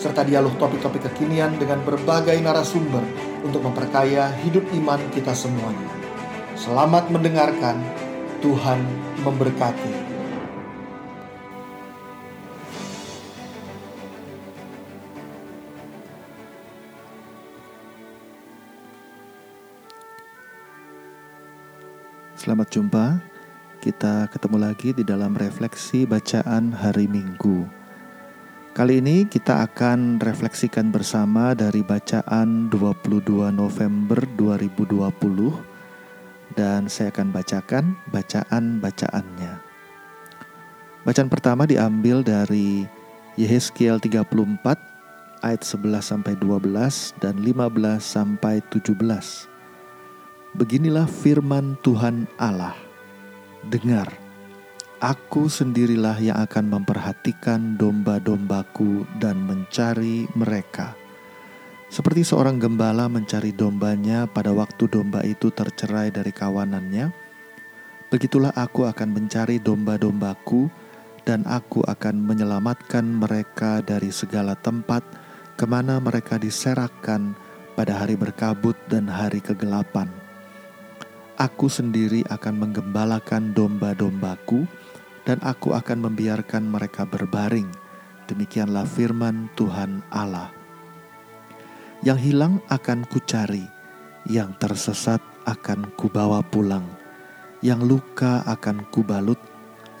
serta dialog topik-topik kekinian dengan berbagai narasumber untuk memperkaya hidup iman kita semuanya. Selamat mendengarkan, Tuhan memberkati. Selamat jumpa. Kita ketemu lagi di dalam refleksi bacaan hari Minggu. Kali ini kita akan refleksikan bersama dari bacaan 22 November 2020 dan saya akan bacakan bacaan-bacaannya. Bacaan pertama diambil dari Yehezkiel 34 ayat 11 sampai 12 dan 15 sampai 17. Beginilah firman Tuhan Allah. Dengar, aku sendirilah yang akan memperhatikan domba-dombaku dan mencari mereka seperti seorang gembala mencari dombanya pada waktu domba itu tercerai dari kawanannya, begitulah aku akan mencari domba-dombaku dan aku akan menyelamatkan mereka dari segala tempat ke mana mereka diserahkan pada hari berkabut dan hari kegelapan. Aku sendiri akan menggembalakan domba-dombaku dan aku akan membiarkan mereka berbaring. Demikianlah firman Tuhan Allah. Yang hilang akan kucari, yang tersesat akan kubawa pulang, yang luka akan kubalut,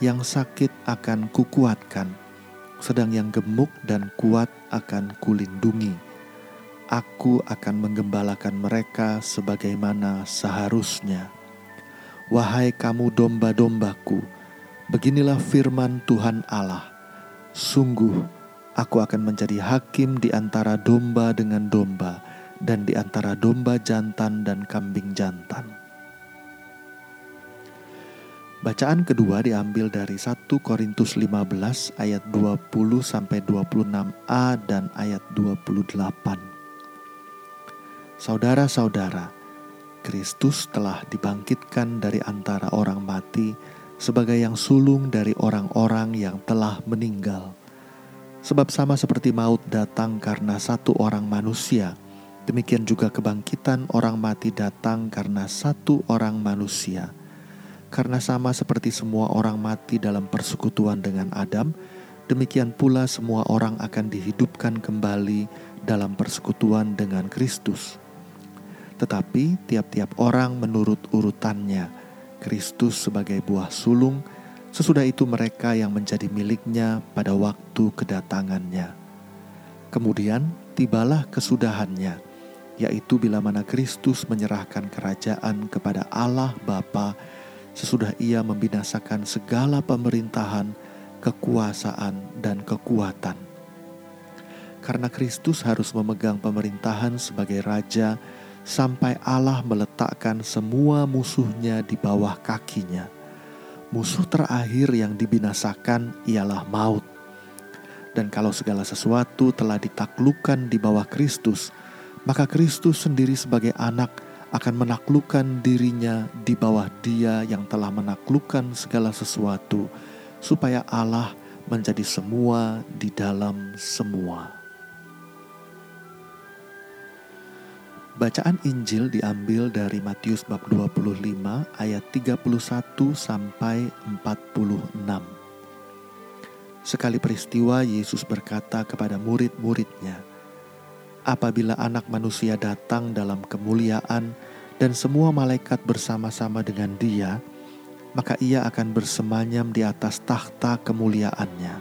yang sakit akan kukuatkan, sedang yang gemuk dan kuat akan kulindungi. Aku akan menggembalakan mereka sebagaimana seharusnya. Wahai kamu domba-dombaku, beginilah firman Tuhan Allah. Sungguh, Aku akan menjadi hakim di antara domba dengan domba, dan di antara domba jantan dan kambing jantan. Bacaan kedua diambil dari 1 Korintus 15 ayat 20 sampai 26a dan ayat 28. Saudara-saudara, Kristus telah dibangkitkan dari antara orang mati sebagai yang sulung dari orang-orang yang telah meninggal Sebab sama seperti maut datang karena satu orang manusia, demikian juga kebangkitan orang mati datang karena satu orang manusia. Karena sama seperti semua orang mati dalam persekutuan dengan Adam, demikian pula semua orang akan dihidupkan kembali dalam persekutuan dengan Kristus. Tetapi tiap-tiap orang menurut urutannya, Kristus sebagai buah sulung, Sesudah itu mereka yang menjadi miliknya pada waktu kedatangannya. Kemudian tibalah kesudahannya, yaitu bila mana Kristus menyerahkan kerajaan kepada Allah Bapa sesudah ia membinasakan segala pemerintahan, kekuasaan, dan kekuatan. Karena Kristus harus memegang pemerintahan sebagai raja sampai Allah meletakkan semua musuhnya di bawah kakinya musuh terakhir yang dibinasakan ialah maut. Dan kalau segala sesuatu telah ditaklukkan di bawah Kristus, maka Kristus sendiri sebagai anak akan menaklukkan dirinya di bawah Dia yang telah menaklukkan segala sesuatu, supaya Allah menjadi semua di dalam semua. Bacaan Injil diambil dari Matius bab 25 ayat 31 sampai 46. Sekali peristiwa Yesus berkata kepada murid-muridnya, "Apabila Anak Manusia datang dalam kemuliaan dan semua malaikat bersama-sama dengan Dia, maka Ia akan bersemanyam di atas takhta kemuliaannya.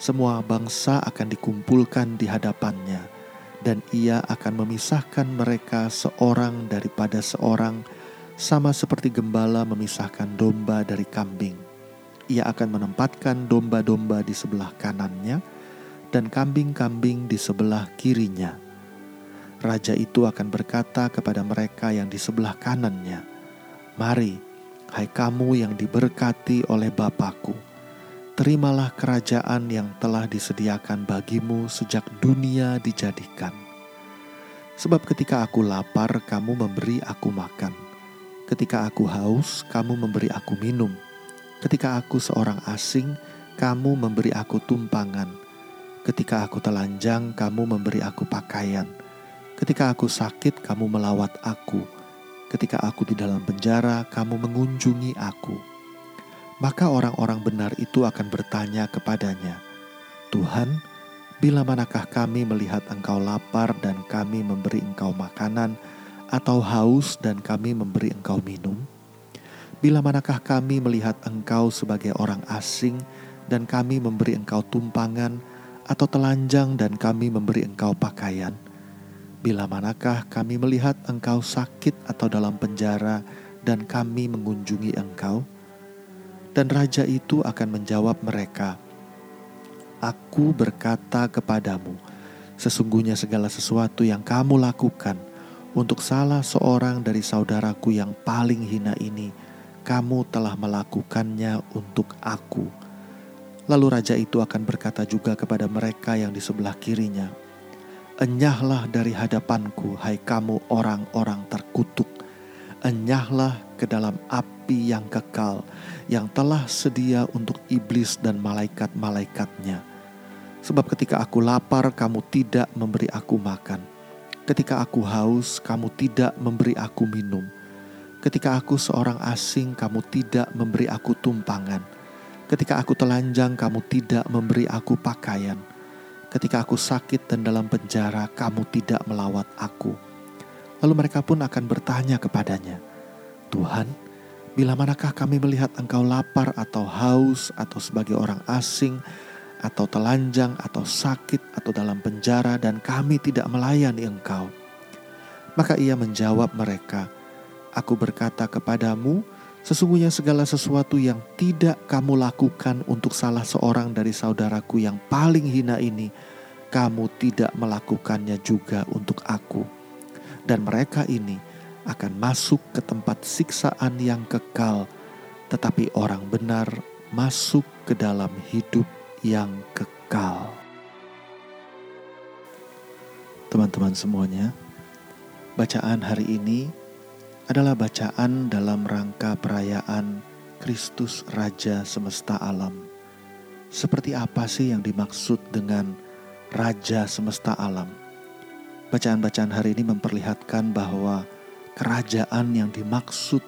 Semua bangsa akan dikumpulkan di hadapannya." Dan ia akan memisahkan mereka seorang daripada seorang, sama seperti gembala memisahkan domba dari kambing. Ia akan menempatkan domba-domba di sebelah kanannya dan kambing-kambing di sebelah kirinya. raja itu akan berkata kepada mereka yang di sebelah kanannya, "Mari, hai kamu yang diberkati oleh Bapakku, terimalah kerajaan yang telah disediakan bagimu sejak dunia dijadikan. Sebab ketika aku lapar, kamu memberi aku makan." Ketika aku haus, kamu memberi aku minum. Ketika aku seorang asing, kamu memberi aku tumpangan. Ketika aku telanjang, kamu memberi aku pakaian. Ketika aku sakit, kamu melawat aku. Ketika aku di dalam penjara, kamu mengunjungi aku. Maka orang-orang benar itu akan bertanya kepadanya, "Tuhan, bila manakah kami melihat Engkau lapar dan kami memberi Engkau makanan?" atau haus dan kami memberi engkau minum? Bila manakah kami melihat engkau sebagai orang asing dan kami memberi engkau tumpangan atau telanjang dan kami memberi engkau pakaian? Bila manakah kami melihat engkau sakit atau dalam penjara dan kami mengunjungi engkau? Dan raja itu akan menjawab mereka, Aku berkata kepadamu, sesungguhnya segala sesuatu yang kamu lakukan – untuk salah seorang dari saudaraku yang paling hina ini, kamu telah melakukannya untuk aku. Lalu raja itu akan berkata juga kepada mereka yang di sebelah kirinya, Enyahlah dari hadapanku, hai kamu orang-orang terkutuk. Enyahlah ke dalam api yang kekal, yang telah sedia untuk iblis dan malaikat-malaikatnya. Sebab ketika aku lapar, kamu tidak memberi aku makan Ketika aku haus, kamu tidak memberi aku minum. Ketika aku seorang asing, kamu tidak memberi aku tumpangan. Ketika aku telanjang, kamu tidak memberi aku pakaian. Ketika aku sakit dan dalam penjara, kamu tidak melawat aku. Lalu mereka pun akan bertanya kepadanya, "Tuhan, bila manakah kami melihat Engkau lapar atau haus atau sebagai orang asing?" atau telanjang, atau sakit, atau dalam penjara, dan kami tidak melayani engkau. Maka ia menjawab mereka, Aku berkata kepadamu, sesungguhnya segala sesuatu yang tidak kamu lakukan untuk salah seorang dari saudaraku yang paling hina ini, kamu tidak melakukannya juga untuk aku. Dan mereka ini akan masuk ke tempat siksaan yang kekal, tetapi orang benar masuk ke dalam hidup yang kekal. Teman-teman semuanya, bacaan hari ini adalah bacaan dalam rangka perayaan Kristus Raja semesta alam. Seperti apa sih yang dimaksud dengan Raja semesta alam? Bacaan-bacaan hari ini memperlihatkan bahwa kerajaan yang dimaksud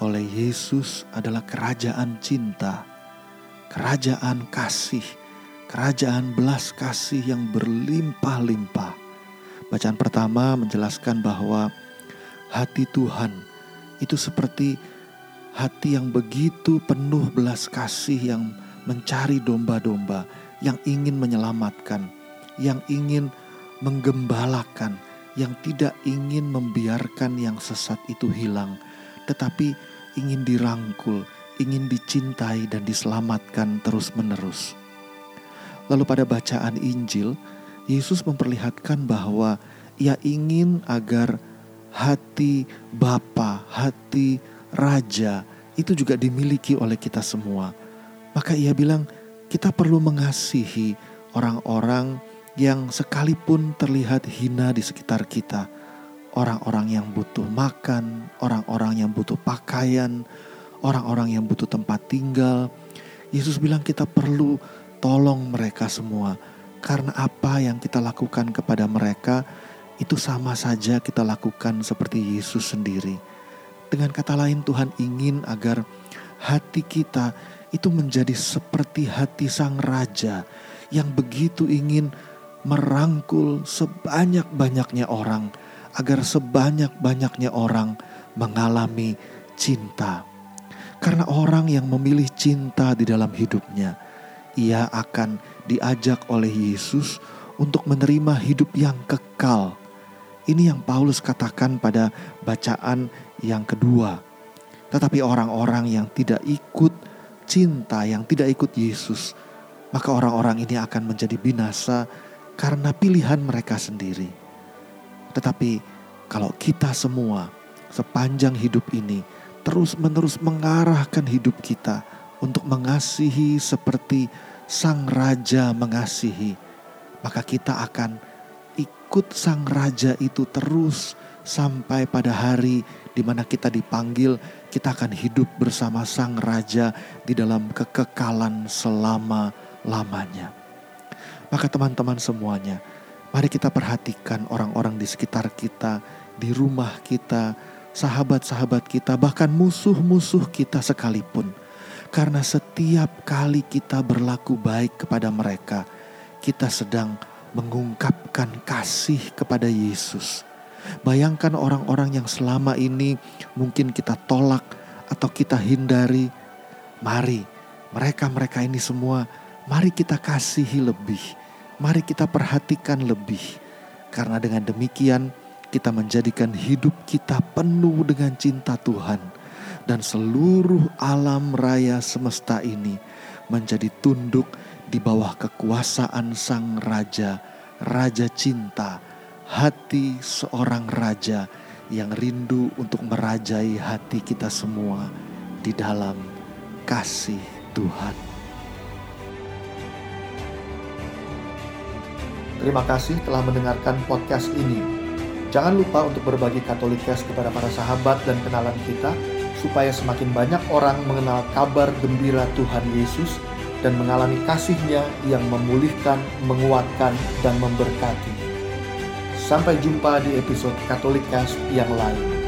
oleh Yesus adalah kerajaan cinta kerajaan kasih, kerajaan belas kasih yang berlimpah-limpah. Bacaan pertama menjelaskan bahwa hati Tuhan itu seperti hati yang begitu penuh belas kasih yang mencari domba-domba, yang ingin menyelamatkan, yang ingin menggembalakan, yang tidak ingin membiarkan yang sesat itu hilang, tetapi ingin dirangkul, ingin dicintai dan diselamatkan terus-menerus. Lalu pada bacaan Injil, Yesus memperlihatkan bahwa ia ingin agar hati Bapa, hati Raja itu juga dimiliki oleh kita semua. Maka ia bilang kita perlu mengasihi orang-orang yang sekalipun terlihat hina di sekitar kita. Orang-orang yang butuh makan, orang-orang yang butuh pakaian, orang-orang yang butuh tempat tinggal. Yesus bilang kita perlu tolong mereka semua. Karena apa yang kita lakukan kepada mereka itu sama saja kita lakukan seperti Yesus sendiri. Dengan kata lain Tuhan ingin agar hati kita itu menjadi seperti hati sang raja yang begitu ingin merangkul sebanyak-banyaknya orang agar sebanyak-banyaknya orang mengalami cinta. Karena orang yang memilih cinta di dalam hidupnya, ia akan diajak oleh Yesus untuk menerima hidup yang kekal. Ini yang Paulus katakan pada bacaan yang kedua. Tetapi orang-orang yang tidak ikut cinta, yang tidak ikut Yesus, maka orang-orang ini akan menjadi binasa karena pilihan mereka sendiri. Tetapi kalau kita semua sepanjang hidup ini terus-menerus mengarahkan hidup kita untuk mengasihi seperti Sang Raja mengasihi, maka kita akan ikut Sang Raja itu terus sampai pada hari di mana kita dipanggil, kita akan hidup bersama Sang Raja di dalam kekekalan selama-lamanya. Maka teman-teman semuanya, mari kita perhatikan orang-orang di sekitar kita, di rumah kita, sahabat-sahabat kita, bahkan musuh-musuh kita sekalipun. Karena setiap kali kita berlaku baik kepada mereka, kita sedang mengungkapkan kasih kepada Yesus. Bayangkan orang-orang yang selama ini mungkin kita tolak atau kita hindari. Mari, mereka-mereka ini semua, mari kita kasihi lebih. Mari kita perhatikan lebih. Karena dengan demikian, kita menjadikan hidup kita penuh dengan cinta Tuhan, dan seluruh alam raya semesta ini menjadi tunduk di bawah kekuasaan Sang Raja, Raja Cinta, hati seorang raja yang rindu untuk merajai hati kita semua di dalam kasih Tuhan. Terima kasih telah mendengarkan podcast ini. Jangan lupa untuk berbagi Katolikes kepada para sahabat dan kenalan kita, supaya semakin banyak orang mengenal kabar gembira Tuhan Yesus dan mengalami kasihnya yang memulihkan, menguatkan, dan memberkati. Sampai jumpa di episode Katolikes yang lain.